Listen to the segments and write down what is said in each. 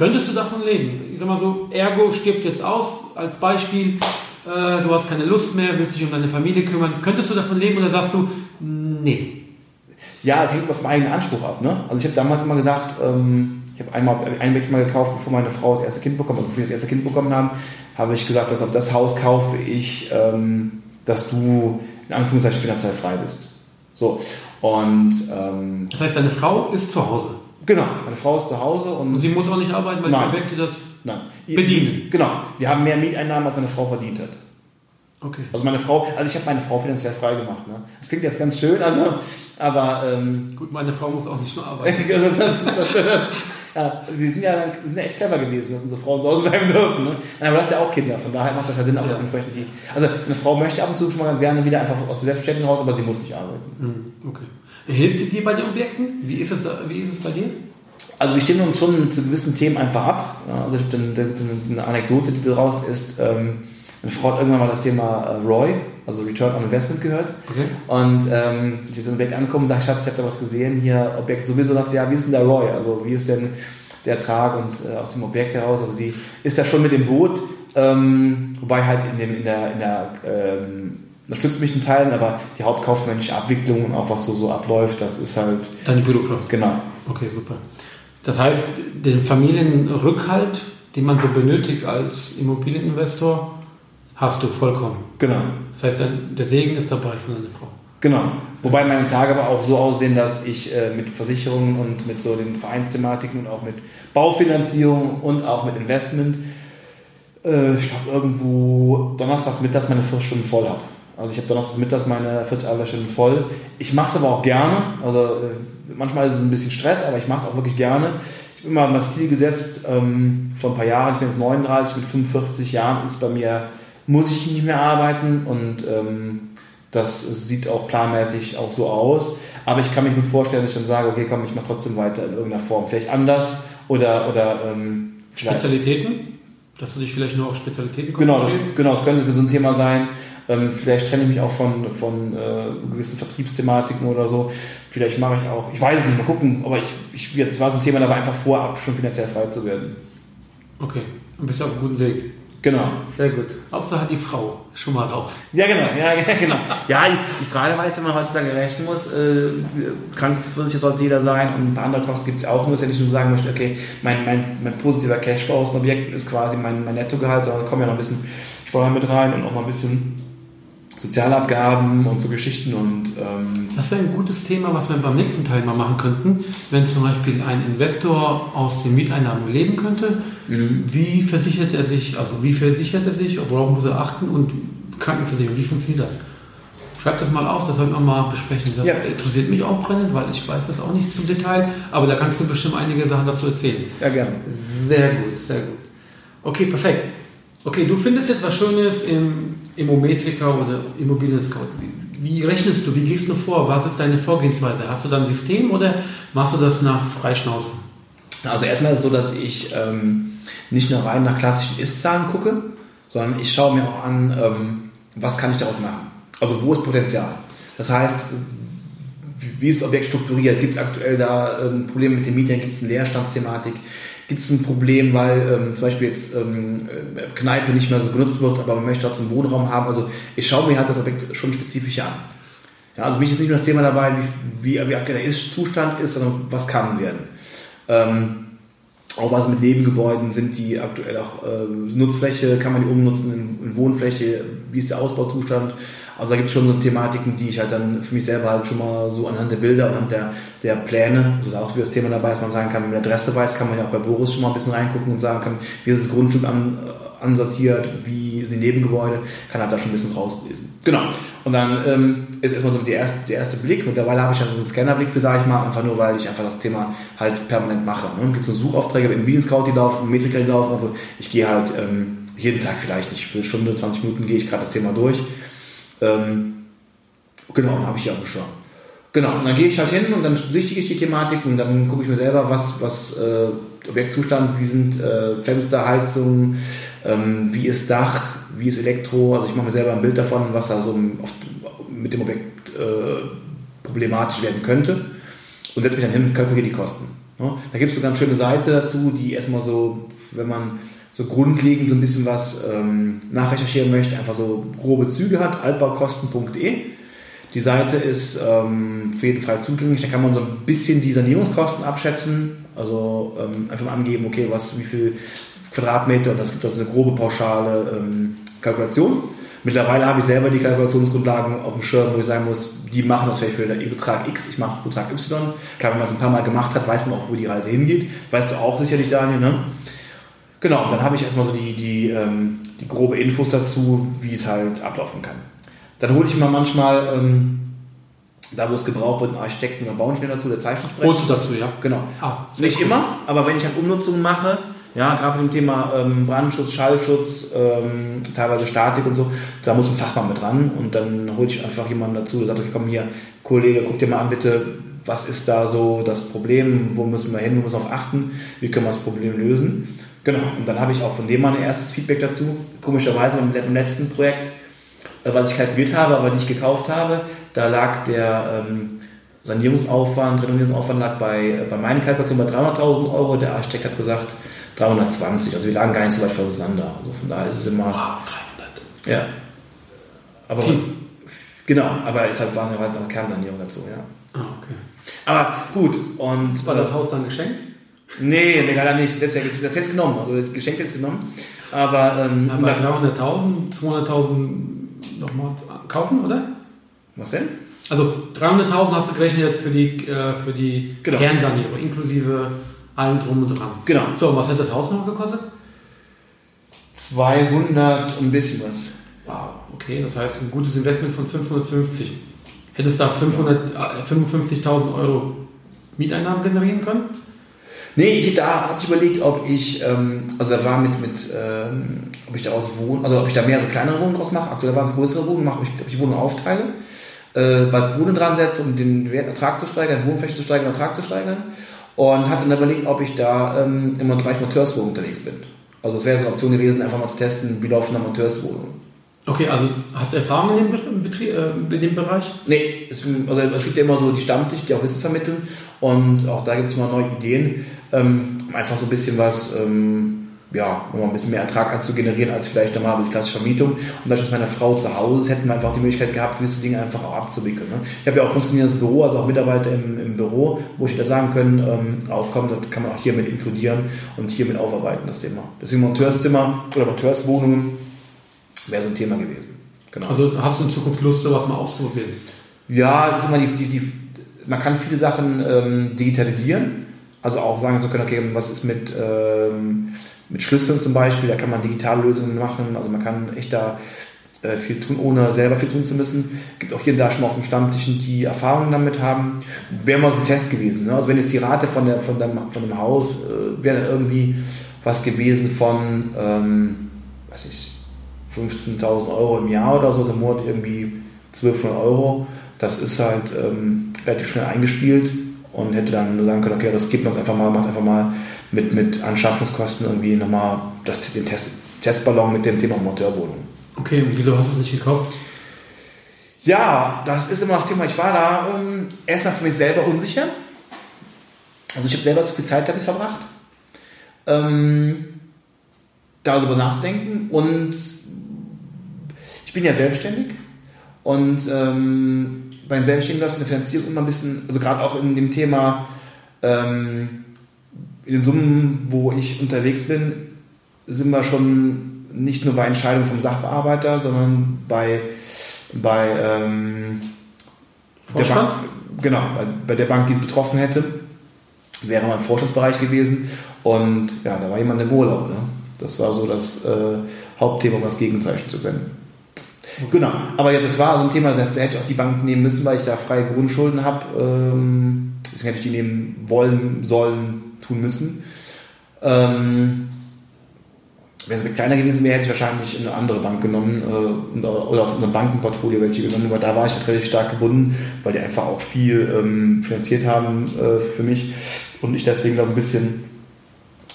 Könntest du davon leben? Ich sag mal so, Ergo stirbt jetzt aus, als Beispiel. Äh, du hast keine Lust mehr, willst dich um deine Familie kümmern. Könntest du davon leben oder sagst du, nee? Ja, es hängt vom eigenen Anspruch ab. Ne? Also ich habe damals immer gesagt, ähm, ich habe einmal ein Objekt mal gekauft, bevor meine Frau das erste Kind bekommen, also bevor wir das erste Kind bekommen haben, habe ich gesagt, dass auf das Haus kaufe ich, ähm, dass du in Anführungszeichen finanziell frei bist. So. Und ähm, das heißt, deine Frau ist zu Hause. Genau, meine Frau ist zu Hause und, und sie muss auch nicht arbeiten, weil Nein. die Objekte das Nein. bedienen. Genau, wir haben mehr Mieteinnahmen, als meine Frau verdient hat. Okay. Also meine Frau, also ich habe meine Frau finanziell frei gemacht. Ne? Das klingt jetzt ganz schön, also, aber ähm, Gut, meine Frau muss auch nicht mehr arbeiten. also das ist das Schöne. Ja, die sind ja, die sind ja echt clever gewesen, dass unsere Frauen zu Hause bleiben dürfen. Ne? Nein, aber du hast ja auch Kinder, von daher macht das ja Sinn, auch Ja. dass entsprechend die. Also eine Frau möchte ab und zu schon mal ganz gerne wieder einfach aus der Selbstbeschäftigung raus, aber sie muss nicht arbeiten. Hm, Okay. Hilft sie dir bei den Objekten? Wie ist es, da- wie ist es bei dir? Also wir stimmen uns schon zu gewissen Themen einfach ab. Also da da gibt es eine Anekdote, die da draußen ist. Ähm, eine Frau hat irgendwann mal das Thema äh, ROI, also Return on Investment gehört. Okay. Und ähm, ich jetzt ein Objekt angekommen und sage, Schatz, ich habe da was gesehen, hier Objekt sowieso, sagt sie, ja, wie ist denn der ROI? Also wie ist denn der Ertrag und äh, aus dem Objekt heraus? Also sie ist da schon mit dem Boot, ähm, wobei halt in, dem, in der, in der ähm, unterstützt mich in Teilen, aber die hauptkaufmännische Abwicklung und auch was so, so abläuft, das ist halt, Deine Bürokraft. genau. Okay, super. Das heißt, den Familienrückhalt, den man so benötigt als Immobilieninvestor, hast du vollkommen. Genau. Das heißt, der Segen ist dabei von deiner Frau. Genau. Wobei meine Tage aber auch so aussehen, dass ich äh, mit Versicherungen und mit so den Vereinsthematiken und auch mit Baufinanzierung und auch mit Investment, äh, ich glaube irgendwo donnerstags mittags meine 40 Stunden voll habe. Also ich habe donnerstags mittags meine 40 Stunden voll. Ich mache es aber auch gerne. Also äh, manchmal ist es ein bisschen Stress, aber ich mache es auch wirklich gerne. Ich habe immer mal das Ziel gesetzt, ähm, vor ein paar Jahren, ich bin jetzt 39, mit 45 Jahren ist bei mir, muss ich nicht mehr arbeiten und ähm, das sieht auch planmäßig auch so aus. Aber ich kann mich gut vorstellen, dass ich dann sage, okay, komm, ich mache trotzdem weiter in irgendeiner Form. Vielleicht anders oder, oder ähm, Spezialitäten? Dass du dich vielleicht nur auf Spezialitäten Genau, das, konzentrierst? genau, das könnte so ein Thema sein. Ähm, vielleicht trenne ich mich auch von, von äh, gewissen Vertriebsthematiken oder so. Vielleicht mache ich auch, ich weiß es nicht, mal gucken, aber ich, ich, das war so ein Thema, da war einfach vorab schon finanziell frei zu werden. Okay, dann bist du auf einem guten Weg. Genau. Sehr gut. Hauptsache hat die Frau schon mal raus. Ja, genau, ja, ja, genau. Ja, die, Frage weiß, wenn man heutzutage rechnen muss, äh, Krankenversicherer sollte jeder sein und ein paar andere Kosten gibt es auch nur, dass ich nicht nur sagen möchte, okay, mein, mein, mein positiver Cashflow aus den Objekten ist quasi mein, mein Nettogehalt, sondern da kommen ja noch ein bisschen Steuern mit rein und auch noch ein bisschen Sozialabgaben und so Geschichten und ähm, Das wäre ein gutes Thema, was wir beim nächsten Teil mal machen könnten. Wenn zum Beispiel ein Investor aus den Mieteinnahmen leben könnte, wie versichert er sich, also wie versichert er sich, worauf muss er achten und Krankenversicherung, wie funktioniert das? Schreib das mal auf, das sollten wir mal besprechen. Das Ja. interessiert mich auch brennend, weil ich weiß das auch nicht zum Detail, aber da kannst du bestimmt einige Sachen dazu erzählen. ja, gerne. Sehr gut, sehr gut. Okay, perfekt. Okay, du findest jetzt was Schönes im Immometriker oder Immobilien Scout. Wie, rechnest du? Wie gehst du vor? Was ist deine Vorgehensweise? Hast du da ein System oder machst du das nach Freischnauze? Also erstmal ist es so, dass ich ähm, nicht nur rein nach klassischen Ist-Zahlen gucke, sondern ich schaue mir auch an, ähm, was kann ich daraus machen. Also wo ist Potenzial? Das heißt, wie- ist das Objekt strukturiert? Gibt es aktuell da ähm, Probleme mit den Mietern? Gibt es eine Leerstandsthematik? Gibt es ein Problem, weil ähm, zum Beispiel jetzt ähm, äh, Kneipe nicht mehr so genutzt wird, aber man möchte trotzdem Wohnraum haben? Also ich schaue mir halt das Objekt schon spezifisch an. Ja, also mich ist nicht nur das Thema dabei, wie, wie, wie der Ist-Zustand ist, sondern was kann werden. Ähm, auch was mit Nebengebäuden sind die aktuell auch äh, Nutzfläche, kann man die umnutzen in, in Wohnfläche, wie ist der Ausbauzustand. Also da gibt es schon so Thematiken, die ich halt dann für mich selber halt schon mal so anhand der Bilder, anhand der, der Pläne, also da auch wieder das Thema dabei, dass man sagen kann, wenn man die Adresse weiß, kann man ja auch bei Boris schon mal ein bisschen reingucken und sagen kann, wie ist das Grundstück an, ansortiert, wie sind die Nebengebäude, kann halt da schon ein bisschen rauslesen. Genau. Und dann ähm, ist erstmal so der erste, der erste Blick. Mittlerweile habe ich ja so einen Scannerblick für, sage ich mal, einfach nur, weil ich einfach das Thema halt permanent mache. Ne? Gibt so Suchaufträge im Video Scout, die laufen, Metriker, die laufen. Also ich gehe halt ähm, jeden Tag vielleicht nicht, für eine Stunde, 20 Minuten gehe ich gerade das Thema durch. Ähm, genau, habe ich hier auch geschaut. Genau, und dann gehe ich halt hin und dann sichtige ich die Thematik und dann gucke ich mir selber, was, was äh, Objektzustand, wie sind äh, Fenster, Heizung, ähm, wie ist Dach, wie ist Elektro. Also ich mache mir selber ein Bild davon, was da so mit dem Objekt äh, problematisch werden könnte und setze mich dann hin und kalkuliere die Kosten. Ja? Da gibt es so eine ganz schöne Seite dazu, die erstmal so, wenn man so grundlegend so ein bisschen was ähm, nachrecherchieren möchte, einfach so grobe Züge hat, altbaukosten.de die Seite ist ähm, für jeden frei zugänglich. Da kann man so ein bisschen die Sanierungskosten abschätzen. Also ähm, einfach mal angeben, okay, was, wie viel Quadratmeter und das gibt also eine grobe pauschale ähm, Kalkulation. Mittlerweile habe ich selber die Kalkulationsgrundlagen auf dem Schirm, wo ich sagen muss, die machen das vielleicht für den Betrag X, ich mache Betrag Y. Klar, wenn man es ein paar Mal gemacht hat, weiß man auch, wo die Reise hingeht. Weißt du auch sicherlich, Daniel, ne? Genau, dann habe ich erstmal so die, die, ähm, die grobe Infos dazu, wie es halt ablaufen kann. Dann hole ich mal manchmal, ähm, da wo es gebraucht wird, einen Architekten oder Bauingenieur dazu, der Zeichnungsprojekt. Holst du dazu, ja? Genau. Ah, Nicht cool. immer, aber wenn ich halt Umnutzungen mache, ja, gerade mit dem Thema ähm, Brandschutz, Schallschutz, ähm, teilweise Statik und so, da muss ein Fachmann mit dran und dann hole ich einfach jemanden dazu, der sagt, okay, komm hier, Kollege, guck dir mal an bitte, was ist da so das Problem, wo müssen wir hin, wo müssen wir auf achten, wie können wir das Problem lösen. Genau, und dann habe ich auch von dem mal ein erstes Feedback dazu. Komischerweise beim letzten Projekt äh, was ich kalkuliert habe, aber nicht gekauft habe. Da lag der ähm, Sanierungsaufwand, Renovierungsaufwand lag bei, äh, bei meiner Kalkulation bei 300.000 Euro. Der Architekt hat gesagt 320. Also wir lagen gar nicht so weit voneinander. Also von daher ist es immer. Wow, 300. Ja. Aber Viel. genau, aber es halt, war halt noch eine Kernsanierung dazu, ja. Ah, okay. Aber gut. Und, war das Haus dann geschenkt? Nee, nee, leider nicht. Das hätte es genommen. Also das Geschenk es genommen. Aber, ähm, aber 300.000, 200.000 nochmal kaufen, oder? Was denn? Also 300.000 hast du gerechnet jetzt für die, äh, für die genau. Kernsanierung, inklusive allen drum und dran. Genau. So, was hat das Haus noch gekostet? 200 und ein bisschen was. Wow, okay, das heißt ein gutes Investment von 550. Hättest du da 55.000 äh, Euro Mieteinnahmen generieren können? Nee, ich, da hatte ich überlegt, ob ich, ähm, also da war mit, mit ähm, ob ich daraus wohne, also ob ich da mehrere kleinere Wohnungen draus mache. Aktuell waren es größere Wohnungen, mache ich, ob ich Wohnungen aufteile, äh, Balkone dran setze, um den Ertrag zu steigern, Wohnfläche zu steigern, Ertrag zu steigern. Und hatte dann überlegt, ob ich da ähm, im Bereich Monteurswohnungen unterwegs bin. Also es wäre so eine Option gewesen, einfach mal zu testen, wie laufen da Monteurswohnungen. Okay, also hast du Erfahrung in dem, Betrieb, äh, in dem Bereich? Nee, es, also es gibt ja immer so die Stammtisch, die auch Wissen vermitteln und auch da gibt es immer neue Ideen, ähm, einfach so ein bisschen was, ähm, ja, um ein bisschen mehr Ertrag anzugenerieren als vielleicht normal durch klassische Vermietung. Und dadurch, dass meine Frau zu Hause ist, hätten wir einfach die Möglichkeit gehabt, gewisse Dinge einfach auch abzuwickeln. Ne? Ich habe ja auch funktionierendes Büro, also auch Mitarbeiter im, im Büro, wo ich da sagen können, ähm, auch komm, das kann man auch hier mit inkludieren und hier mit aufarbeiten, das Thema. Deswegen Monteurszimmer oder Monteurswohnungen wäre so ein Thema gewesen. Genau. Also hast du in Zukunft Lust, sowas mal auszuprobieren? Ja, ist immer die, die, die, man kann viele Sachen ähm, digitalisieren. Also auch sagen zu können, okay, was ist mit, ähm, mit Schlüsseln zum Beispiel, da kann man digitale Lösungen machen. Also man kann echt da äh, viel tun, ohne selber viel tun zu müssen. Gibt auch hier und da schon mal auf dem Stammtischen, die Erfahrungen damit haben. Wäre mal so ein Test gewesen. Ne? Also wenn jetzt die Rate von, der, von, dem, von dem Haus äh, wäre irgendwie was gewesen von, ähm, weiß ich, 15.000 Euro im Jahr oder so, im Monat irgendwie 1200 Euro. Das ist halt ähm, relativ schnell eingespielt und hätte dann nur sagen können, okay, das gibt man uns einfach mal, macht einfach mal mit, mit Anschaffungskosten irgendwie nochmal das, den Test, Testballon mit dem Thema Monteurwohnung. Okay, und wieso hast du es nicht gekauft? Ja, das ist immer das Thema. Ich war da um, erstmal für mich selber unsicher. Also ich habe selber zu viel Zeit damit verbracht, ähm, darüber nachzudenken und ich bin ja selbstständig und ähm, bei den Selbstständigen läuft in der Finanzierung immer ein bisschen, also gerade auch in dem Thema, ähm, in den Summen, wo ich unterwegs bin, sind wir schon nicht nur bei Entscheidungen vom Sachbearbeiter, sondern bei, bei ähm, der Bank, genau, bei, bei, der Bank, die es betroffen hätte, wäre mein Vorstandsbereich gewesen und ja, da war jemand im Urlaub. Ne? Das war so das äh, Hauptthema, um das gegenzeichnen zu können. Genau, aber ja, das war so ein Thema, da hätte ich auch die Bank nehmen müssen, weil ich da freie Grundschulden habe. Ähm, deswegen hätte ich die nehmen wollen, sollen, tun müssen. Ähm, wenn es kleiner gewesen wäre, hätte ich wahrscheinlich eine andere Bank genommen äh, oder aus unserem Bankenportfolio welche genommen, aber da war ich halt relativ stark gebunden, weil die einfach auch viel ähm, finanziert haben äh, für mich und ich deswegen da so ein bisschen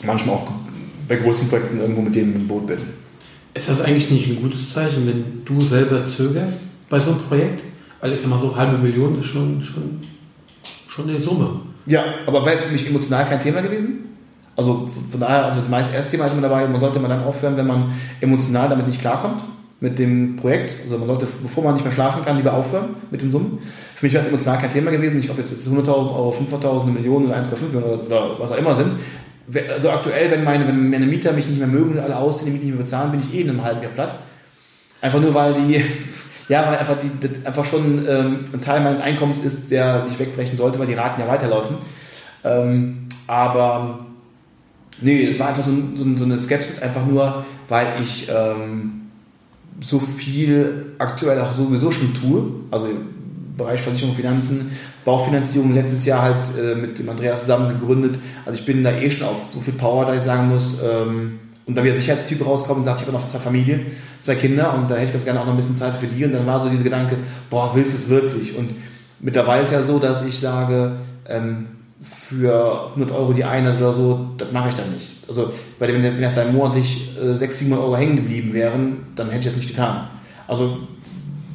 manchmal auch bei großen Projekten irgendwo mit denen im Boot bin. Ist das eigentlich nicht ein gutes Zeichen, wenn du selber zögerst bei so einem Projekt? Weil ich sag mal so, halbe Million ist schon, schon, schon eine Summe. Ja, aber wäre es für mich emotional kein Thema gewesen? Also von daher, also das erste Thema ist immer dabei, man sollte mal dann aufhören, wenn man emotional damit nicht klarkommt, mit dem Projekt. Also man sollte, bevor man nicht mehr schlafen kann, lieber aufhören mit den Summen. Für mich wäre es emotional kein Thema gewesen. Ich glaube, jetzt 100.000 Euro, 500.000, eine Million oder 1,5 Millionen oder was auch immer sind. Also aktuell, wenn meine, wenn meine Mieter mich nicht mehr mögen und alle ausziehen, die mich nicht mehr bezahlen, bin ich eh in einem halben Jahr platt. Einfach nur, weil die, ja, weil einfach, die, einfach schon ähm, ein Teil meines Einkommens ist, der nicht wegbrechen sollte, weil die Raten ja weiterlaufen. Ähm, aber Nee, es war einfach so, so, so, eine Skepsis, einfach nur, weil ich ähm, so viel aktuell auch sowieso schon tue. Also Bereich Versicherung, Finanzen, Baufinanzierung letztes Jahr halt äh, mit dem Andreas zusammen gegründet. Also ich bin da eh schon auf so viel Power, da ich sagen muss, ähm, und da wieder Sicherheitstyp rauskommt und sagt, ich habe noch zwei Familien, zwei Kinder und da hätte ich ganz gerne auch noch ein bisschen Zeit für die. Und dann war so dieser Gedanke, boah, willst du es wirklich? Und mittlerweile ist ja so, dass ich sage, ähm, für 100 Euro die Einheit oder so, das mache ich dann nicht. Also, weil wenn, wenn das dann monatlich äh, 600, 700 Euro hängen geblieben wären, dann hätte ich das nicht getan. Also,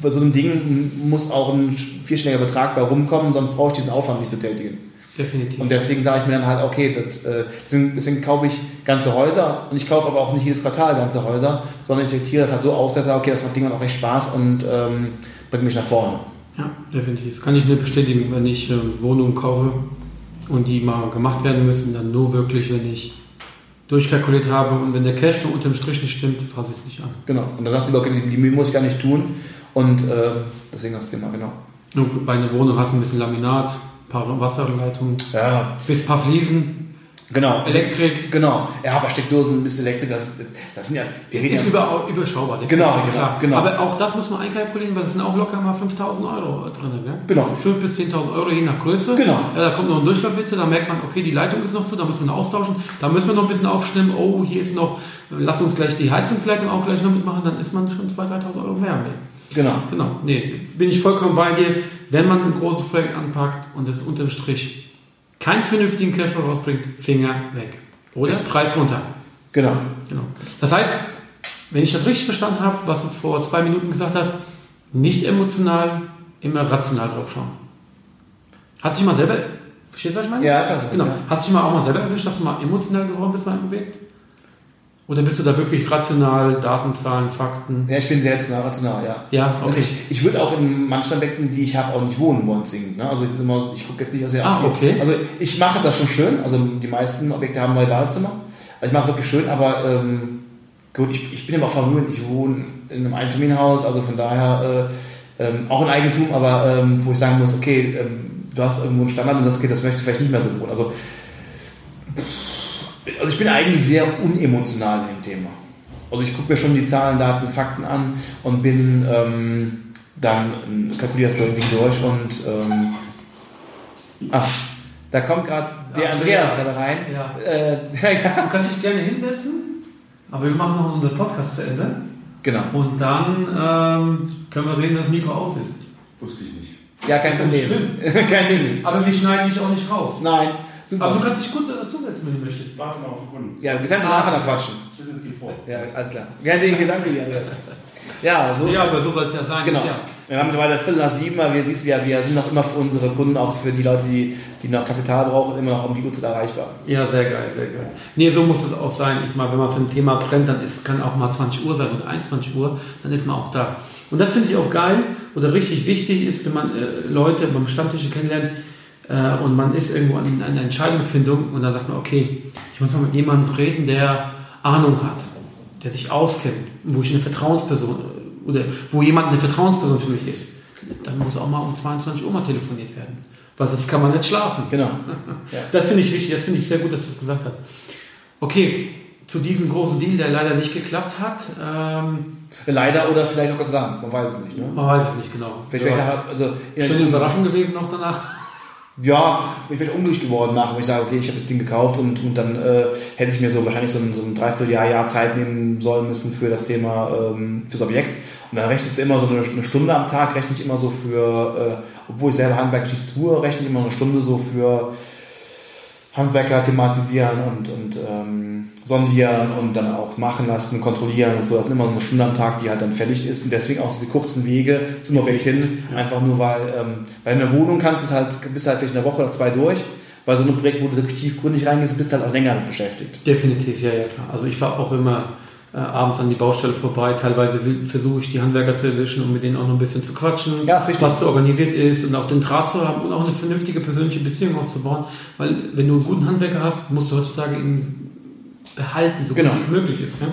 bei so einem Ding muss auch ein vierstelliger Betrag bei rumkommen, sonst brauche ich diesen Aufwand nicht zu tätigen. Definitiv. Und deswegen sage ich mir dann halt, okay, das, äh, deswegen, deswegen, kaufe ich ganze Häuser und ich kaufe aber auch nicht jedes Quartal ganze Häuser, sondern ich selektiere das halt so aus, dass ich sage, okay, das macht Ding auch echt Spaß und ähm, bringt mich nach vorne. Ja, definitiv. Kann ich nur bestätigen, wenn ich äh, Wohnungen kaufe, und die mal gemacht werden müssen, dann nur wirklich, wenn ich durchkalkuliert habe und wenn der Cashflow unter dem Strich nicht stimmt, fasse ich es nicht an. Genau, und dann sagst du, okay, die, die muss ich gar nicht tun und äh, deswegen das Thema, genau. Und bei einer Wohnung hast du ein bisschen Laminat, ein paar Wasserleitungen, ja. bis ein paar Fliesen. Genau. Elektrik. Genau. Ja, aber Steckdosen, ein bisschen Elektrik, das, das sind ja. Wir ist über, überschaubar. Genau, genau, klar. genau. Aber auch das muss man einkalkulieren, weil es sind auch locker mal 5000 Euro drin. Gell? Genau. 5.000 bis 10.000 Euro je nach Größe. Genau. Ja, da kommt noch ein Durchlaufwitze, da merkt man, okay, die Leitung ist noch zu, da müssen wir noch austauschen, da müssen wir noch ein bisschen aufstimmen. Oh, hier ist noch, lass uns gleich die Heizungsleitung auch gleich noch mitmachen, dann ist man schon 2.000, 3.000 Euro mehr. Genau. Genau. Nee, bin ich vollkommen bei dir. Wenn man ein großes Projekt anpackt und es unterm Strich keinen vernünftigen Cashflow rausbringt, Finger weg. Oder Preis runter. Genau. genau. Das heißt, wenn ich das richtig verstanden habe, was du vor zwei Minuten gesagt hast, nicht emotional, immer rational drauf schauen. Hast du dich mal selber, verstehst du, was ich meine? Ja, ich weiß genau. Hast du dich mal auch mal selber erwischt, dass du mal emotional geworden bist bei einem Objekt? Oder bist du da wirklich rational, Daten, Zahlen, Fakten? Ja, ich bin sehr rational, rational ja. Ja, okay. Ich, ich würde auch in manchen Objekten, die ich habe, auch nicht wohnen wollen singen. Ne? Also ich, ich gucke jetzt nicht aus der Ah, okay. Also ich mache das schon schön. Also die meisten Objekte haben neue Badezimmer. Also ich mache wirklich schön, aber ähm, gut, ich, ich bin immer verwöhnt. Ich wohne in einem Einfamilienhaus, also von daher äh, ähm, auch ein Eigentum, aber ähm, wo ich sagen muss, okay, ähm, du hast irgendwo einen Standard und sagst, okay, das möchtest du vielleicht nicht mehr so wohnen. Also pff, also ich bin eigentlich sehr unemotional in dem Thema. Also ich gucke mir schon die Zahlen, Daten, Fakten an und bin ähm, dann kalkuliere das Ding durch und ähm, ach, da kommt gerade der Andreas gerade rein. Ja. Äh, ja. Du kannst dich gerne hinsetzen, aber wir machen noch unseren Podcast zu Ende. Genau. Und dann ähm, können wir reden, dass das Mikro aus ist. Wusste ich nicht. Ja, kein Problem. kein Problem. Aber wir schneiden dich auch nicht raus. Nein. Super. Aber du kannst dich gut dazusetzen, wenn du möchtest. Warte mal auf den Kunden. Ja, wir können ah. nachher noch quatschen. Das ist geht vor. Ja, alles klar. Gerne den Gedanke hier. Ja, so. Ja, aber so soll es ja sein. Genau. Ja. Wir haben mittlerweile Viertel nach sieben, aber wir, siehst, wir, wir sind noch immer für unsere Kunden, auch für die Leute, die, die noch Kapital brauchen, immer noch um die Uhrzeit erreichbar. Ja, sehr geil, sehr geil. Nee, so muss es auch sein. Ich mal, wenn man für ein Thema brennt, dann ist, kann auch mal 20 Uhr sein oder 21 Uhr, dann ist man auch da. Und das finde ich auch geil oder richtig wichtig ist, wenn man äh, Leute beim Stammtisch kennenlernt, äh, und man ist irgendwo an, an der Entscheidungsfindung und dann sagt man, okay, ich muss mal mit jemandem reden, der Ahnung hat, der sich auskennt, wo ich eine Vertrauensperson oder wo jemand eine Vertrauensperson für mich ist. Dann muss auch mal um 22 Uhr mal telefoniert werden. Weil sonst kann man nicht schlafen. Genau. Ja. Das finde ich wichtig, das finde ich sehr gut, dass du das gesagt hast. Okay, zu diesem großen Deal, der leider nicht geklappt hat. Ähm, Leider oder vielleicht auch Gott sei Dank, man weiß es nicht. Ne? man weiß es nicht genau. Vielleicht wäre also, ja, Schöne Überraschung gewesen auch danach. Ja, ich wäre unglücklich geworden nach, wenn ich sage, okay, ich habe das Ding gekauft und, und dann äh, hätte ich mir so wahrscheinlich so ein, so ein Dreivierteljahr Jahr Zeit nehmen sollen müssen für das Thema, ähm, fürs Objekt. Und dann rechnest du immer so eine, eine Stunde am Tag, rechne ich immer so für, äh, obwohl ich selber handwerklich nichts tue, rechne ich immer eine Stunde so für Handwerker thematisieren und, und ähm, sondieren und dann auch machen lassen, kontrollieren und so. Das ist immer eine Stunde am Tag, die halt dann fertig ist. Und deswegen auch diese kurzen Wege zum Objekt hin. Einfach nur, weil, ähm, weil in der Wohnung kannst du es halt, bist halt vielleicht eine Woche oder zwei durch. Bei so einem Projekt, wo du wirklich tiefgründig reingehst, bist du halt auch länger mit beschäftigt. Definitiv, ja, ja, klar. Also ich war auch immer äh, abends an die Baustelle vorbei. Teilweise versuche ich die Handwerker zu erwischen, um mit denen auch noch ein bisschen zu quatschen, Ja, was zu organisiert ist und auch den Draht zu haben und auch eine vernünftige persönliche Beziehung aufzubauen. Weil wenn du einen guten Handwerker hast, musst du heutzutage ihn behalten, so Genau. gut wie es möglich ist, ja?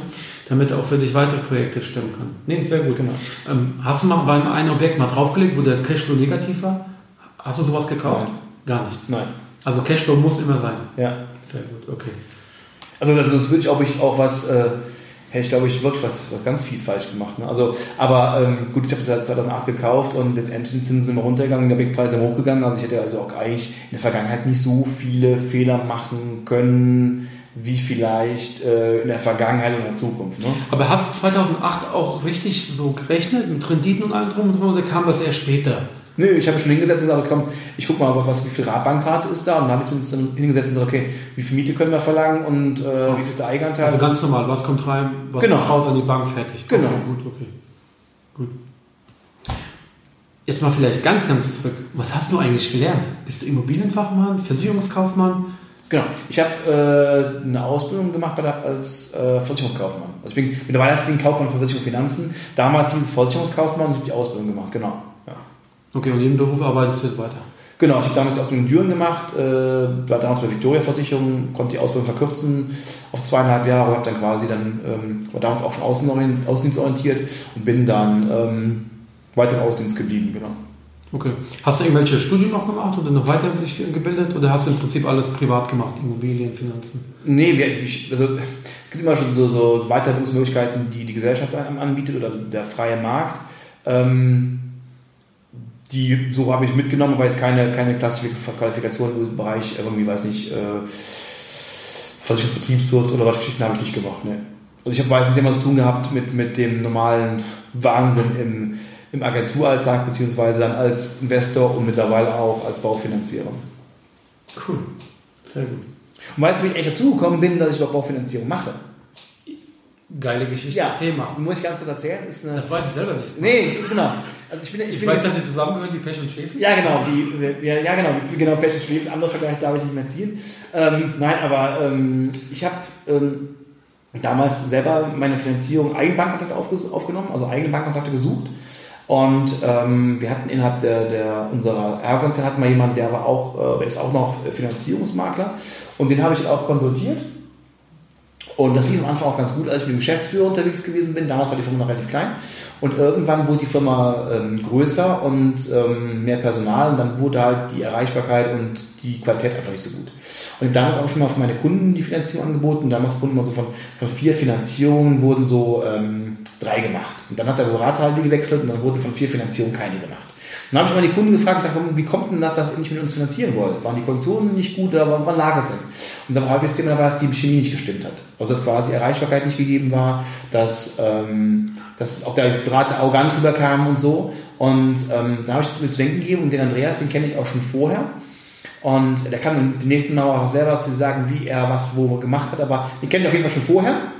damit er auch für dich weitere Projekte stemmen kann. Nee, sehr gut. Genau. Ähm, hast du mal beim einen Objekt mal draufgelegt, wo der Cashflow negativ war? Hast du sowas gekauft? Nein. Gar nicht. Nein. Also Cashflow muss immer sein. Ja. Sehr gut, okay. Also das, würde ich, ob ich auch was, äh, hätte ich glaube ich wirklich was, was ganz fies falsch gemacht. Ne? Also, aber ähm, gut, ich habe es seit 2008 gekauft und letztendlich sind Zinsen immer runtergegangen, der Big-Preis ist hochgegangen. Also ich hätte also auch eigentlich in der Vergangenheit nicht so viele Fehler machen können, wie vielleicht äh, in der Vergangenheit und in der Zukunft. Ne? Aber hast du 2008 auch richtig so gerechnet mit Renditen und allem drum und dran oder kam das erst später? Nö, ich habe mich schon hingesetzt und gesagt, komm, ich guck mal, was, wie viel Radbankrate ist da. Und dann habe ich mich dann hingesetzt und gesagt, okay, wie viel Miete können wir verlangen und äh, wie viel ist der Eigenanteil? Also ganz normal, was kommt rein, was Genau. kommt raus an die Bank, fertig. Genau. Okay, gut, okay. Gut. Jetzt mal vielleicht ganz, ganz zurück. Was hast du eigentlich gelernt? Bist du Immobilienfachmann, Versicherungskaufmann? Genau. Ich habe äh, eine Ausbildung gemacht bei der, als äh, Versicherungskaufmann. Also ich bin mittlerweile es Ding Kaufmann für Versicherung und Finanzen. Damals hieß es Versicherungskaufmann und ich habe die Ausbildung gemacht. Genau. Ja. Okay, und in dem Beruf arbeitest du jetzt weiter. Genau, ich habe damals die Ausbildung in Düren gemacht, äh, war damals bei der Victoria Versicherung, konnte die Ausbildung verkürzen auf zweieinhalb Jahre, habe dann quasi dann, ähm, war damals auch schon außendienstorientiert und bin dann ähm, weiter im Außendienst geblieben, genau. Okay. Hast du irgendwelche Studien noch gemacht oder noch weiter sich gebildet oder hast du im Prinzip alles privat gemacht? Immobilien, Finanzen? Nee, wir, also, es gibt immer schon so, so Weiterbildungsmöglichkeiten, die die Gesellschaft einem anbietet oder der freie Markt. Ähm, die so habe ich mitgenommen, aber jetzt keine, keine klassische Qualifikation im Bereich, irgendwie, weiß nicht, äh, Versicherungsbetriebswirt oder was Geschichten habe ich nicht gemacht. Ne. Also ich habe meistens immer zu tun gehabt mit, mit dem normalen Wahnsinn im, im Agenturalltag, beziehungsweise dann als Investor und mittlerweile auch als Baufinanzierer. Cool. Sehr gut. Und weißt du, wie ich echt dazu gekommen bin, dass ich überhaupt Baufinanzierung mache? Geile Geschichte. Ja, Erzähl mal. muss ich ganz kurz erzählen. Das weiß ich selber nicht. nee, genau. Also ich bin, ich Ich bin weiß, dass sie zusammengehören, die Pech und Schwefel. ja genau, wie, wie, ja genau, genau Pech und Schwefel. Andere Vergleich darf ich nicht mehr ziehen. Ähm, nein, aber ähm, ich habe ähm, damals selber meine Finanzierung Eigenbankkontakte aufgenommen, also eigene Bankkontakte gesucht. Und ähm, wir hatten innerhalb der, der unserer Ergo-Konzern hatten wir jemanden, der war auch, äh, ist auch noch Finanzierungsmakler und den habe ich auch konsultiert. Und das lief am Anfang auch ganz gut, als ich mit dem Geschäftsführer unterwegs gewesen bin. Damals war die Firma noch relativ klein. Und irgendwann wurde die Firma ähm, größer und ähm, mehr Personal. Und dann wurde halt die Erreichbarkeit und die Qualität einfach nicht so gut. Und damals auch schon mal für meine Kunden die Finanzierung angeboten. Damals wurden immer so von, von vier Finanzierungen wurden so ähm, drei gemacht. Und dann hat der Berater halt gewechselt und dann wurden von vier Finanzierungen keine gemacht. Dann habe ich mal die Kunden gefragt, gesagt, wie kommt denn das, dass ihr nicht mit uns finanzieren wollt? Waren die Konditionen nicht gut oder wann lag es denn? Und da war häufig das Thema dabei, dass die Chemie nicht gestimmt hat. Also dass quasi Erreichbarkeit nicht gegeben war, dass, ähm, dass auch der Berater arrogant rüberkam und so. Und ähm, da habe ich das mir zu denken gegeben und den Andreas, den kenne ich auch schon vorher. Und der kann die nächsten Mal auch selber zu sagen, wie er was wo gemacht hat, aber den kenne ich auf jeden Fall schon vorher.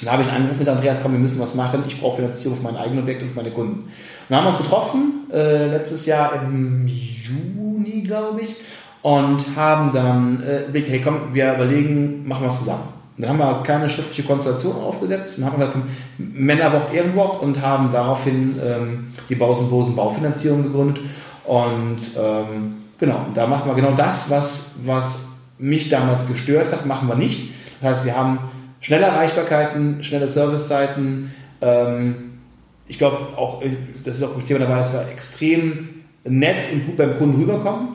Und da habe ich einen Anruf gesagt, Andreas, komm, wir müssen was machen. Ich brauche Finanzierung für mein eigenes Objekt und für meine Kunden. Und dann haben wir uns getroffen, äh, letztes Jahr im Juni, glaube ich, und haben dann äh, überlegt, hey, komm, wir überlegen, machen wir es zusammen. Und dann haben wir keine schriftliche Konstellation aufgesetzt und haben gesagt, komm, Männerwort, Ehrenwort und haben daraufhin ähm, die Baus- und Bosen Baufinanzierung gegründet. Und ähm, genau, und da machen wir genau das, was, was mich damals gestört hat, machen wir nicht. Das heißt, wir haben schnelle Erreichbarkeiten, schnelle Servicezeiten. Ähm, ich glaube auch, das ist auch ein Thema dabei, dass wir extrem nett und gut beim Kunden rüberkommen.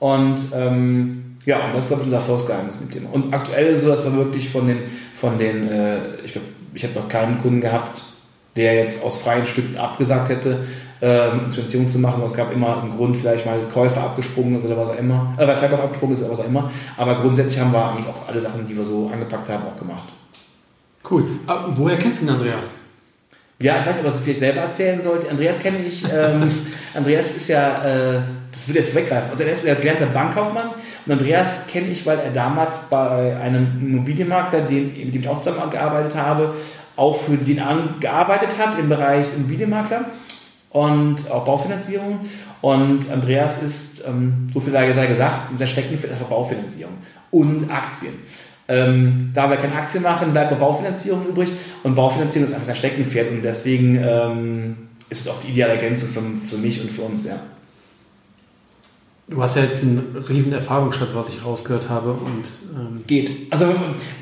Und ähm, Ja, und das ist, glaube ich, unser Erfolgsgeheimnis mit dem Thema. Und aktuell ist es so, dass wir wirklich von den, von den äh, ich glaube, ich habe noch keinen Kunden gehabt, der jetzt aus freien Stücken abgesagt hätte, ähm, Intervention zu machen. Es gab immer einen Grund, vielleicht mal Käufer abgesprungen ist oder was auch immer, äh, weil Verkauf abgesprungen ist oder was auch immer. Aber grundsätzlich haben wir eigentlich auch alle Sachen, die wir so angepackt haben, auch gemacht. Cool. Aber woher kennst du den Andreas? Ja, ich weiß nicht, ob ich das vielleicht selber erzählen sollte. Andreas kenne ich. Ähm, Andreas ist ja, äh, das wird jetzt weggreifen. Also er ist der gelernte Bankkaufmann und Andreas kenne ich, weil er damals bei einem Immobilienmakler, den, mit dem ich auch zusammengearbeitet habe, auch für den gearbeitet hat im Bereich Immobilienmakler und auch Baufinanzierung. Und Andreas ist, ähm, so viel sei gesagt, der Steckenpferd einfach Baufinanzierung und Aktien. Ähm, da wir keine Aktien machen, bleibt noch Baufinanzierung übrig und Baufinanzierung ist einfach sein Steckenpferd und deswegen ähm, ist es auch die ideale Ergänzung für, für mich und für uns, ja. Du hast ja jetzt einen riesen Erfahrungsschatz, was ich rausgehört habe und ähm geht. Also,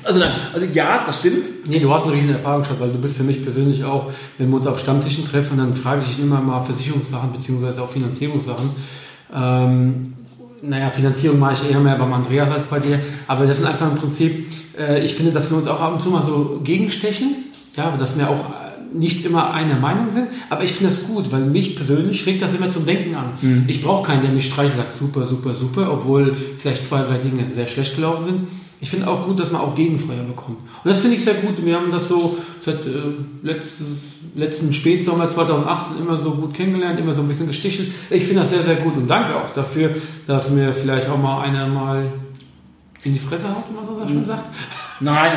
also nein, also ja, das stimmt. Nee, du hast einen riesen Erfahrungsschatz, weil du bist für mich persönlich auch, wenn wir uns auf Stammtischen treffen, dann frage ich dich immer mal Versicherungssachen beziehungsweise auch Finanzierungssachen. Ähm, naja, Finanzierung mache ich eher mehr beim Andreas als bei dir, aber das sind einfach im Prinzip, äh, ich finde, dass wir uns auch ab und zu mal so gegenstechen, ja, dass wir auch nicht immer einer Meinung sind, aber ich finde das gut, weil mich persönlich regt das immer zum Denken an. Mhm. Ich brauche keinen, der mich streichelt und sagt, super, super, super, obwohl vielleicht zwei, drei Dinge sehr schlecht gelaufen sind. Ich finde auch gut, dass man auch Gegenfeuer bekommt. Und das finde ich sehr gut. Wir haben das so seit äh, letztes, letzten Spätsommer 2018 immer so gut kennengelernt, immer so ein bisschen gestichelt. Ich finde das sehr, sehr gut und danke auch dafür, dass mir vielleicht auch mal einer mal in die Fresse haut, wie man so schön sagt. Nein,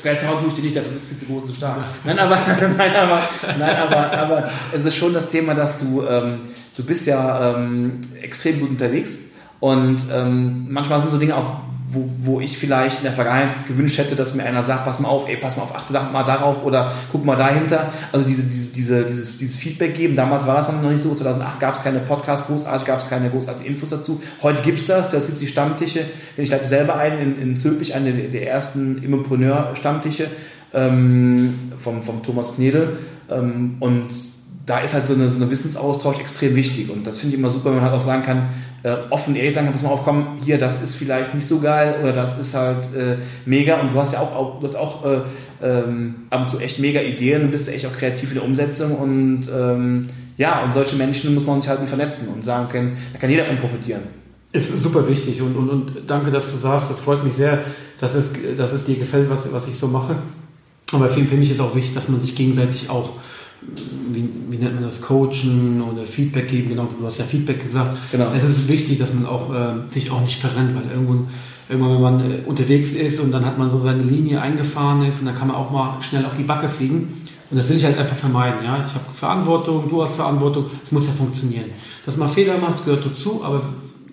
Fresse haut tue ich dir nicht, dafür bist du viel zu groß und zu stark. Nein, aber, nein, aber, nein, aber, aber es ist schon das Thema, dass du, ähm, du bist ja ähm, extrem gut unterwegs und ähm, manchmal sind so Dinge auch wo, wo ich vielleicht in der Vergangenheit gewünscht hätte, dass mir einer sagt, pass mal auf, ey, pass mal auf, achte mal darauf oder guck mal dahinter. Also diese, diese, diese, dieses, dieses Feedback geben. Damals war das noch nicht so. 2008 gab es keine Podcasts großartig, gab es keine großartigen Infos dazu. Heute gibt es das. Da gibt es die Stammtische. Ich leite selber ein in, in Zülpich, eine der ersten Immopreneur-Stammtische ähm, vom, vom Thomas Knedel. Ähm, und da ist halt so eine, so eine Wissensaustausch extrem wichtig. Und das finde ich immer super, wenn man halt auch sagen kann, äh, offen ehrlich sagen kann, pass mal auf, hier, das ist vielleicht nicht so geil oder das ist halt äh, mega. Und du hast ja auch, auch du hast auch äh, ähm, ab und zu echt mega Ideen und bist echt auch kreativ in der Umsetzung. Und ähm, ja, und solche Menschen muss man sich halt vernetzen und sagen können, da kann jeder davon profitieren. Ist super wichtig und, und, und danke, dass du sagst, das freut mich sehr, dass es, dass es dir gefällt, was, was ich so mache. Aber für, für mich ist auch wichtig, dass man sich gegenseitig auch wie, wie, nennt man das, coachen oder Feedback geben, genau, du hast ja Feedback gesagt. Genau. Es ist wichtig, dass man auch äh, sich auch nicht verrennt, weil irgendwann, irgendwann, wenn man äh, unterwegs ist und dann hat man so seine Linie eingefahren ist und dann kann man auch mal schnell auf die Backe fliegen. Und das will ich halt einfach vermeiden. Ja? Ich habe Verantwortung, du hast Verantwortung, es muss ja funktionieren. Dass man Fehler macht, gehört dazu, aber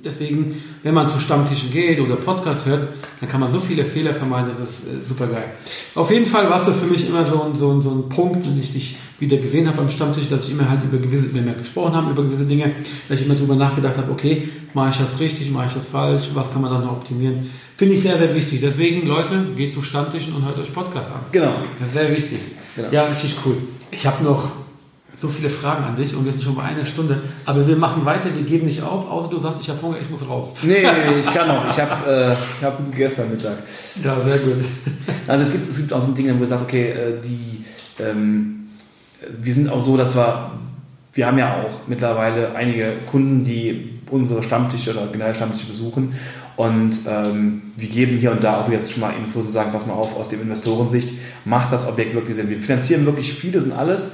Deswegen, wenn man zu Stammtischen geht oder Podcast hört, dann kann man so viele Fehler vermeiden, das ist äh, super geil. Auf jeden Fall warst du für mich immer so, ein, so, so ein Punkt, wenn ich dich wieder gesehen habe am Stammtisch, dass ich immer halt über gewisse, wir gesprochen haben über gewisse Dinge, dass ich immer darüber nachgedacht habe, okay, mache ich das richtig, mache ich das falsch, was kann man dann noch optimieren. Finde ich sehr, sehr wichtig. Deswegen, Leute, geht zu Stammtischen und hört euch Podcast an. Genau. Das ist sehr wichtig. Genau. Ja, richtig cool. Ich habe noch so viele Fragen an dich und wir sind schon bei einer Stunde. Aber wir machen weiter, wir geben nicht auf, außer du sagst, ich habe Hunger, ich muss raus. Nee, ich kann noch. Ich habe äh, hab gestern Mittag. Ja, sehr gut. Also es gibt, es gibt auch so Dinge, wo du sagst, okay, äh, die, ähm, wir sind auch so, dass wir, wir haben ja auch mittlerweile einige Kunden, die unsere Stammtische oder generell Stammtische besuchen und ähm, wir geben hier und da auch jetzt schon mal Infos und sagen, pass mal auf, aus dem Investorensicht macht das Objekt wirklich Sinn. Wir finanzieren wirklich vieles und alles,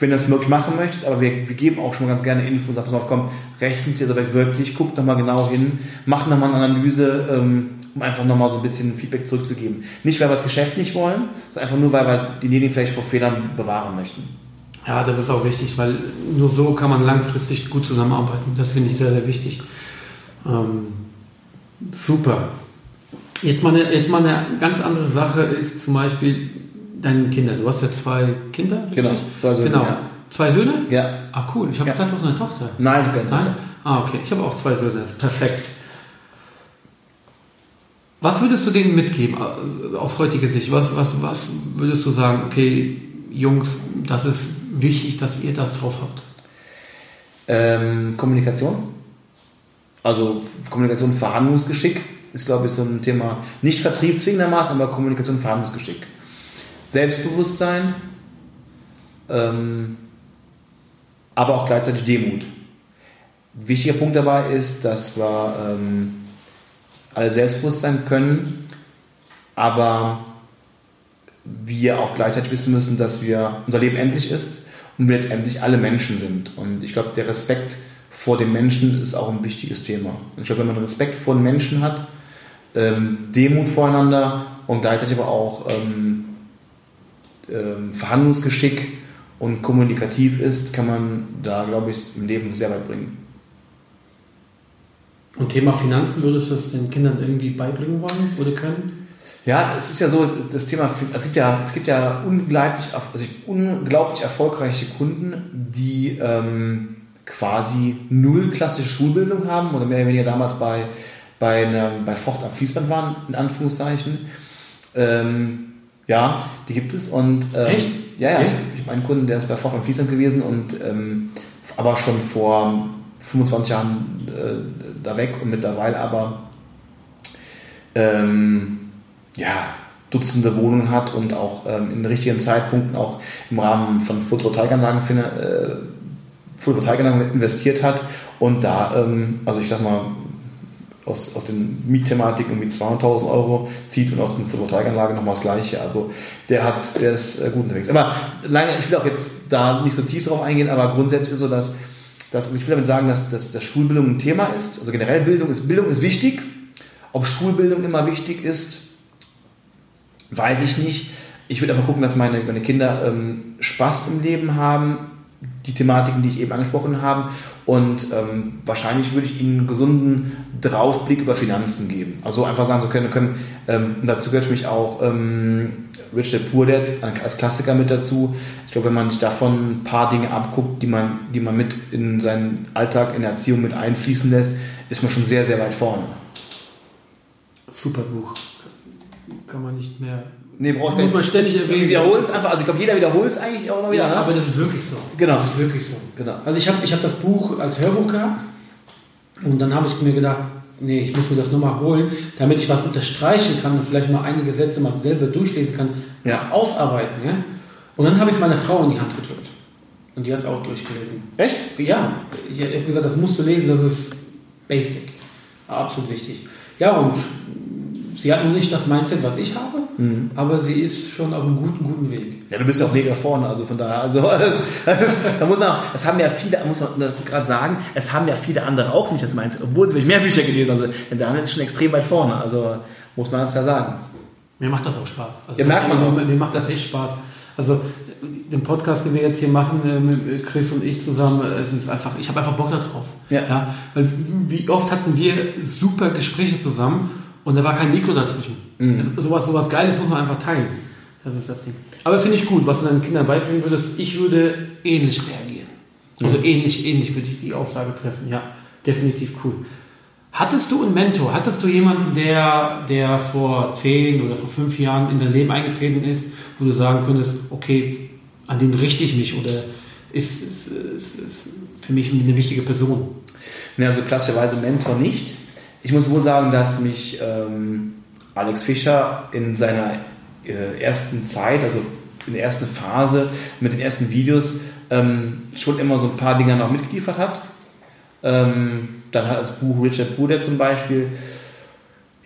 wenn du das wirklich machen möchtest, aber wir, wir geben auch schon mal ganz gerne Infos und sagen, pass auf, komm, rechnen Sie das wirklich, guck doch mal genau hin, mach nochmal eine Analyse, ähm, um einfach nochmal so ein bisschen Feedback zurückzugeben. Nicht, weil wir das Geschäft nicht wollen, sondern einfach nur, weil wir diejenigen vielleicht vor Fehlern bewahren möchten. Ja, das ist auch wichtig, weil nur so kann man langfristig gut zusammenarbeiten. Das finde ich sehr, sehr wichtig. Ähm, super. Jetzt mal, eine, jetzt mal eine ganz andere Sache ist zum Beispiel, deinen Kindern. Du hast ja zwei Kinder, richtig? Genau, zwei Söhne. Genau. Ja. Zwei Söhne? Ja. Ach cool, ich habe ja. gedacht, du hast eine Tochter. Nein, ich habe keine Tochter. Ah, okay. Ich habe auch zwei Söhne. Perfekt. Was würdest du denen mitgeben äh, aus heutiger Sicht? Was, was, was würdest du sagen, okay, Jungs, das ist wichtig, dass ihr das drauf habt? Ähm, Kommunikation. Also Kommunikation, Verhandlungsgeschick ist, glaube ich, so ein Thema, nicht Vertrieb zwingendermaßen, aber Kommunikation Verhandlungsgeschick. Selbstbewusstsein, ähm, aber auch gleichzeitig Demut. Wichtiger Punkt dabei ist, dass wir ähm, alle selbstbewusst sein können, aber wir auch gleichzeitig wissen müssen, dass wir unser Leben endlich ist und wir letztendlich alle Menschen sind. Und ich glaube, der Respekt vor dem Menschen ist auch ein wichtiges Thema. Und ich glaube, wenn man Respekt vor den Menschen hat, ähm, Demut voreinander und gleichzeitig aber auch ähm, ähm, Verhandlungsgeschick und kommunikativ ist, kann man da, glaube ich, im Leben sehr weit bringen. Und Thema Finanzen, würdest du das den Kindern irgendwie beibringen wollen oder können? Ja, es ist ja so, das Thema, es gibt ja, es gibt ja unglaublich, also unglaublich erfolgreiche Kunden, die ähm, quasi null klassische Schulbildung haben oder mehr oder weniger damals bei, bei, einer, bei Focht am Fließband waren, in Anführungszeichen. Ähm, ja, die gibt es und ähm, Echt? ja, ja, Echt? ich, ich habe einen Kunden, der ist bei Focht am Fließband gewesen und ähm, aber schon vor 25 Jahren äh, da weg und mittlerweile aber ähm, ja, Dutzende Wohnungen hat und auch ähm, in richtigen Zeitpunkten auch im Rahmen von Photovoltaikanlagen, äh, Photovoltaikanlagen investiert hat und da, ähm, also ich sag mal, aus, aus den Mietthematiken irgendwie 200.000 Euro zieht und aus den Photovoltaikanlagen nochmal das Gleiche. Also der hat, der ist äh, gut unterwegs. Aber lange, ich will auch jetzt da nicht so tief drauf eingehen, aber grundsätzlich ist so, dass, dass ich will damit sagen, dass, dass, dass Schulbildung ein Thema ist. Also generell Bildung ist, Bildung ist wichtig. Ob Schulbildung immer wichtig ist, weiß ich nicht. Ich würde einfach gucken, dass meine, meine Kinder ähm, Spaß im Leben haben, die Thematiken, die ich eben angesprochen habe. Und ähm, wahrscheinlich würde ich ihnen einen gesunden Draufblick über Finanzen geben. Also einfach sagen, so können, können ähm, dazu gehört für mich auch ähm, Rich Dad Poor Dad als Klassiker mit dazu. Ich glaube, wenn man sich davon ein paar Dinge abguckt, die man, die man mit in seinen Alltag, in der Erziehung mit einfließen lässt, ist man schon sehr, sehr weit vorne. Super Buch. Kann man nicht mehr. Nee, brauche ich Muss man ständig Wir erwähnen. wiederholen es einfach. Also ich glaube, jeder wiederholt es eigentlich auch noch wieder. Ja, ne? aber das ist wirklich so. Genau. Das ist wirklich so. Genau. Also ich habe ich hab das Buch als Hörbuch gehabt und dann habe ich mir gedacht, nee, ich muss mir das nochmal holen, damit ich was unterstreichen kann und vielleicht mal einige Sätze mal selber durchlesen kann, Ja. ausarbeiten. Ja? Und dann habe ich es meiner Frau in die Hand gedrückt. Und die hat es auch durchgelesen. Echt? Ja, ich habe gesagt, das musst du lesen, das ist basic. Absolut wichtig. Ja, und sie hat noch nicht das Mindset, was ich habe, Mhm. aber sie ist schon auf einem guten, guten Weg. Ja, du bist ja auch mega vorne, also von daher, also das, das, da muss man auch, das haben ja viele, muss man gerade sagen, es haben ja viele andere auch nicht das Mindset, obwohl sie wirklich mehr Bücher gelesen haben. Also der Daniel ist schon extrem weit vorne, also muss man ganz klar sagen. Mir macht das auch Spaß. Also Ja, merkt man mir, auch. mir macht das echt Spaß. Also den Podcast, den wir jetzt hier machen, äh, mit Chris und ich zusammen, äh, es ist einfach, ich habe einfach Bock darauf. Ja. weil wie oft hatten wir super Gespräche zusammen und da war kein Mikro dazwischen. Mhm. Also, sowas, sowas Geiles muss man einfach teilen. Das ist das Ding. Aber finde ich gut, was du deinen Kindern beibringen würdest. Ich würde ähnlich reagieren. Also ähnlich, ähnlich würde ich die Aussage treffen. Ja, definitiv cool. Hattest du einen Mentor? Hattest du jemanden, der, der vor zehn oder vor fünf Jahren in dein Leben eingetreten ist, wo du sagen könntest, okay, an den richte ich mich oder ist, ist, ist, ist für mich eine wichtige Person? Ne, also klassischerweise Mentor nicht. Ich muss wohl sagen, dass mich ähm, Alex Fischer in seiner äh, ersten Zeit, also in der ersten Phase mit den ersten Videos, ähm, schon immer so ein paar Dinge noch mitgeliefert hat. Ähm, dann halt als Buch Richard Bruder zum Beispiel.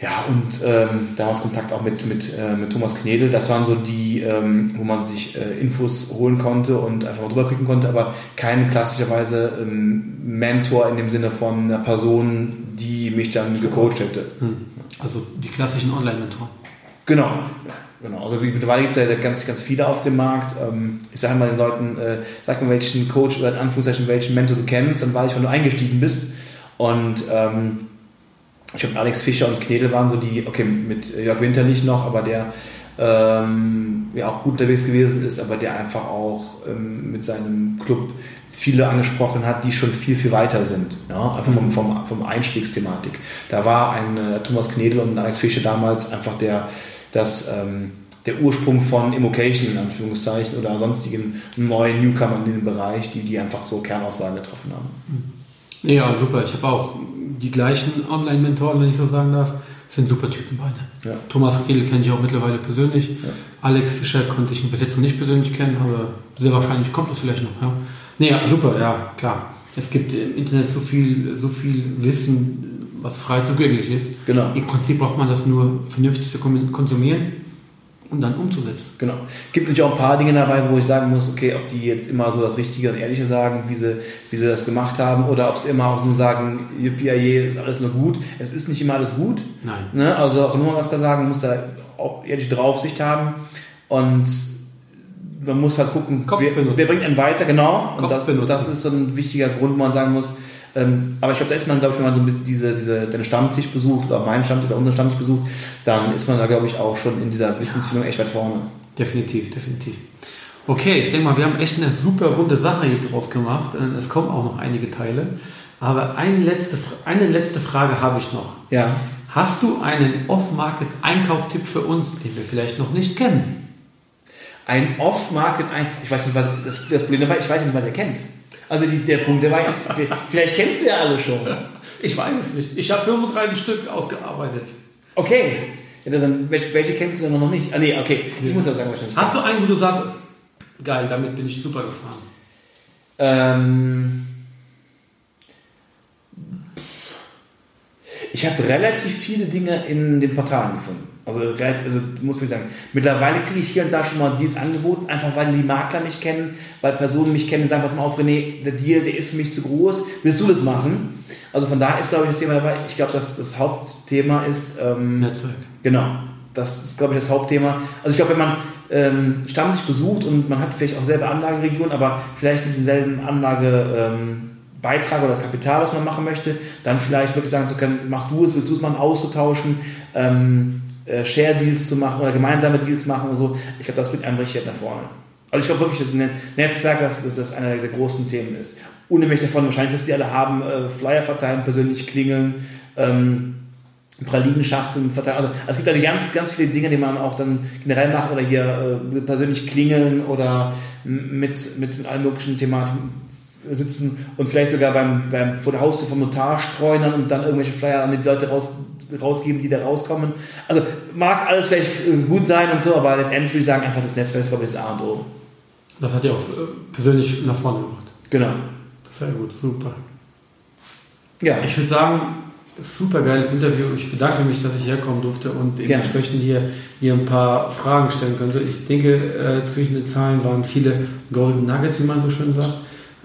Ja, und ähm, damals Kontakt auch mit, mit, äh, mit Thomas Knedel. Das waren so die, ähm, wo man sich äh, Infos holen konnte und einfach mal drüber klicken konnte, aber kein klassischerweise ähm, Mentor in dem Sinne von einer Person, die mich dann gecoacht hätte. Also die klassischen Online-Mentoren. Genau. Genau, also wie- mittlerweile gibt es ja ganz, ganz viele auf dem Markt. Ähm, Ich sage mal den Leuten, äh, sag mal welchen Coach oder in Anführungszeichen welchen Mentor du kennst, dann weiß ich, wann du eingestiegen bist. Und ähm, ich glaube, Alex Fischer und Knedel waren so die, okay, mit Jörg Winterlich noch, aber der ähm, ja auch gut unterwegs gewesen ist, aber der einfach auch ähm, mit seinem Club viele angesprochen hat, die schon viel, viel weiter sind. Ja? Einfach vom, vom, vom Einstiegsthematik. Da war ein äh, Thomas Knedel und ein Alex Fischer damals einfach der, das, ähm, der Ursprung von Immocation in Anführungszeichen oder sonstigen neuen Newcomern in dem Bereich, die, die einfach so Kernaussagen getroffen haben. Ja, super. Ich habe auch die gleichen Online-Mentoren, wenn ich so sagen darf. Sind super Typen beide. Ja. Thomas Riedel kenne ich auch mittlerweile persönlich. Alex Fischer konnte ich bis jetzt noch nicht persönlich kennen, aber sehr wahrscheinlich kommt das vielleicht noch. Ja. Nee, ja, super, ja, klar. Es gibt im Internet so viel, so viel Wissen, was frei zugänglich ist. Genau. Im Prinzip braucht man das nur vernünftig zu kon- konsumieren und dann umzusetzen. Genau. Gibt natürlich auch ein paar Dinge dabei, wo ich sagen muss, okay, ob die jetzt immer so das Richtige und Ehrliche sagen, wie sie, wie sie das gemacht haben, oder ob sie immer auch nur sagen, yippie ist alles nur gut. Es ist nicht immer alles gut. Nein. Ne? Also auch nur was da sagen, muss da auch ehrliche Draufsicht haben und man muss halt gucken, wer, wer bringt einen weiter, genau. Kopf Und das, das ist so ein wichtiger Grund, wo man sagen muss. Ähm, aber ich glaube, da ist man, glaube ich, wenn man so ein bisschen diese, diese, deinen Stammtisch besucht oder meinen Stammtisch oder unseren Stammtisch besucht, dann ist man da, glaube ich, auch schon in dieser Wissensfindung echt weit vorne. Definitiv, definitiv. Okay, ich denke mal, wir haben echt eine super runde Sache jetzt draus gemacht. Äh, Es kommen auch noch einige Teile. Aber eine letzte, eine letzte Frage habe ich noch. Ja. Hast du einen Off-Market-Einkauftipp für uns, den wir vielleicht noch nicht kennen? Ein Off-Market, ein, ich weiß nicht, was das, das Problem dabei, ich weiß nicht, was er kennt. Also die, der Punkt dabei ist, vielleicht kennst du ja alle schon. Ich weiß es nicht. Ich habe 35 Stück ausgearbeitet. Okay. Ja, dann, welche, welche kennst du denn noch nicht? Ah, nee, okay. Ich muss das sagen wahrscheinlich. Hast du einen, wo du sagst, geil, damit bin ich super gefahren? Ähm, ich habe relativ viele Dinge in den Portalen gefunden. Also, also muss ich sagen, mittlerweile kriege ich hier und da schon mal Deals angeboten, einfach weil die Makler mich kennen, weil Personen mich kennen und sagen, pass mal auf, René, der Deal, der ist für mich zu groß, willst du das machen? Also von daher ist, glaube ich, das Thema dabei. Ich glaube, dass das Hauptthema ist, ähm, Netzwerk. Genau, das ist, glaube ich, das Hauptthema. Also ich glaube, wenn man ähm, Stammtisch besucht und man hat vielleicht auch selber Anlageregion, aber vielleicht nicht denselben Anlagebeitrag ähm, oder das Kapital, was man machen möchte, dann vielleicht wirklich sagen zu können, mach du es, willst du es machen, auszutauschen, ähm, äh, Share-Deals zu machen oder gemeinsame Deals machen und so. Ich glaube, das bringt einen richtig nach vorne. Also ich glaube wirklich, dass ein Netzwerk, dass, dass das einer der großen Themen ist. Unabhängig davon, wahrscheinlich, was die alle haben, äh, Flyer verteilen, persönlich klingeln, ähm, Pralinenschachteln verteilen. Also, also es gibt also ganz, ganz viele Dinge, die man auch dann generell macht oder hier äh, persönlich klingeln oder mit, mit, mit allen möglichen Thematiken sitzen und vielleicht sogar beim, beim, vor der Haustür vom Notar streunern und dann irgendwelche Flyer an die Leute raus, rausgeben, die da rauskommen. Also mag alles vielleicht äh, gut sein und so, aber letztendlich würde ich sagen, einfach das Netzwerk ist, glaube ich, das A und O. Das hat ja auch äh, persönlich nach vorne gebracht. Genau. Sehr gut, super. Ja, Ich würde sagen, super geiles Interview. Ich bedanke mich, dass ich herkommen durfte und dementsprechend hier, hier ein paar Fragen stellen konnte. Ich denke, äh, zwischen den Zahlen waren viele Golden Nuggets, wie man so schön sagt.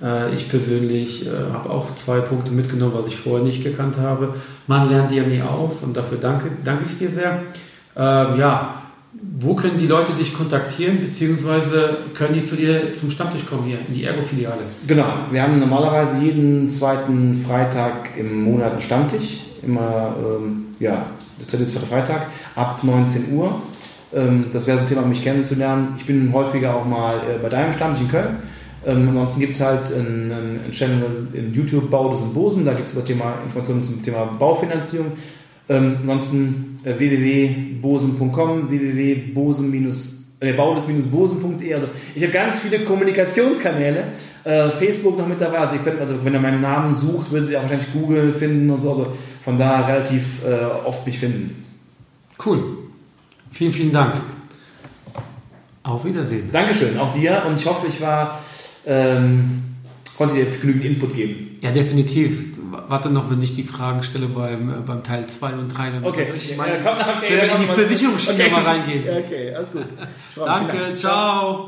Äh, ich persönlich äh, habe auch zwei Punkte mitgenommen, was ich vorher nicht gekannt habe. Man lernt ja nie aus und dafür danke, danke ich dir sehr. Ähm, ja, wo können die Leute dich kontaktieren, beziehungsweise können die zu dir zum Stammtisch kommen hier in die Ergo-Filiale? Genau, wir haben normalerweise jeden zweiten Freitag im Monat einen Stammtisch. Immer, ähm, ja, der dritte, zweite Freitag ab 19 Uhr. Ähm, das wäre so ein Thema, um mich kennenzulernen. Ich bin häufiger auch mal äh, bei deinem Stammtisch in Köln. Ähm, ansonsten gibt es halt einen, einen Channel in YouTube Bau des Bosen. Da gibt es Thema Informationen zum Thema Baufinanzierung. Ähm, ansonsten äh, www.bosen.com, www.bosen- äh, baudes-bosen.de. Also ich habe ganz viele Kommunikationskanäle. Äh, Facebook noch mit dabei. Also ihr könnt, also wenn ihr meinen Namen sucht, würdet ihr auch wahrscheinlich Google finden und so. Also von daher relativ äh, oft mich finden. Cool. Vielen, vielen Dank. Auf Wiedersehen. Dankeschön, auch dir. Und ich hoffe, ich war, ähm, konnte dir genügend Input geben. Ja, definitiv. Warte noch, wenn ich die Fragen stelle beim, äh, beim Teil 2 und 3. Dann Okay, ich meine, ja, komm, okay, wenn wir in die Versicherungsschiene okay. mal reingehen. Okay, alles gut. Danke, Dank. ciao.